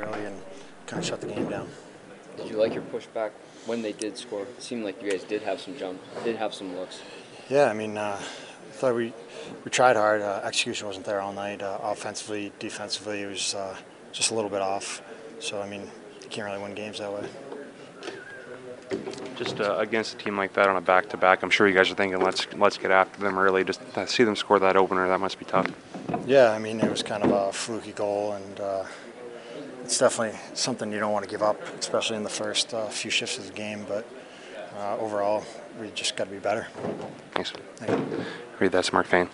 early and kind of shut the game down. Did you like your pushback when they did score? It seemed like you guys did have some jump, did have some looks. Yeah, I mean, uh, I thought we we tried hard. Uh, execution wasn't there all night. Uh, offensively, defensively, it was uh, just a little bit off. So I mean, you can't really win games that way. Just uh, against a team like that on a back-to-back, I'm sure you guys are thinking, let's let's get after them early. Just to see them score that opener, that must be tough. Yeah, I mean, it was kind of a fluky goal, and uh, it's definitely something you don't want to give up, especially in the first uh, few shifts of the game. But uh, overall, we just got to be better. Thanks. Thank you. Read that, Mark Fain.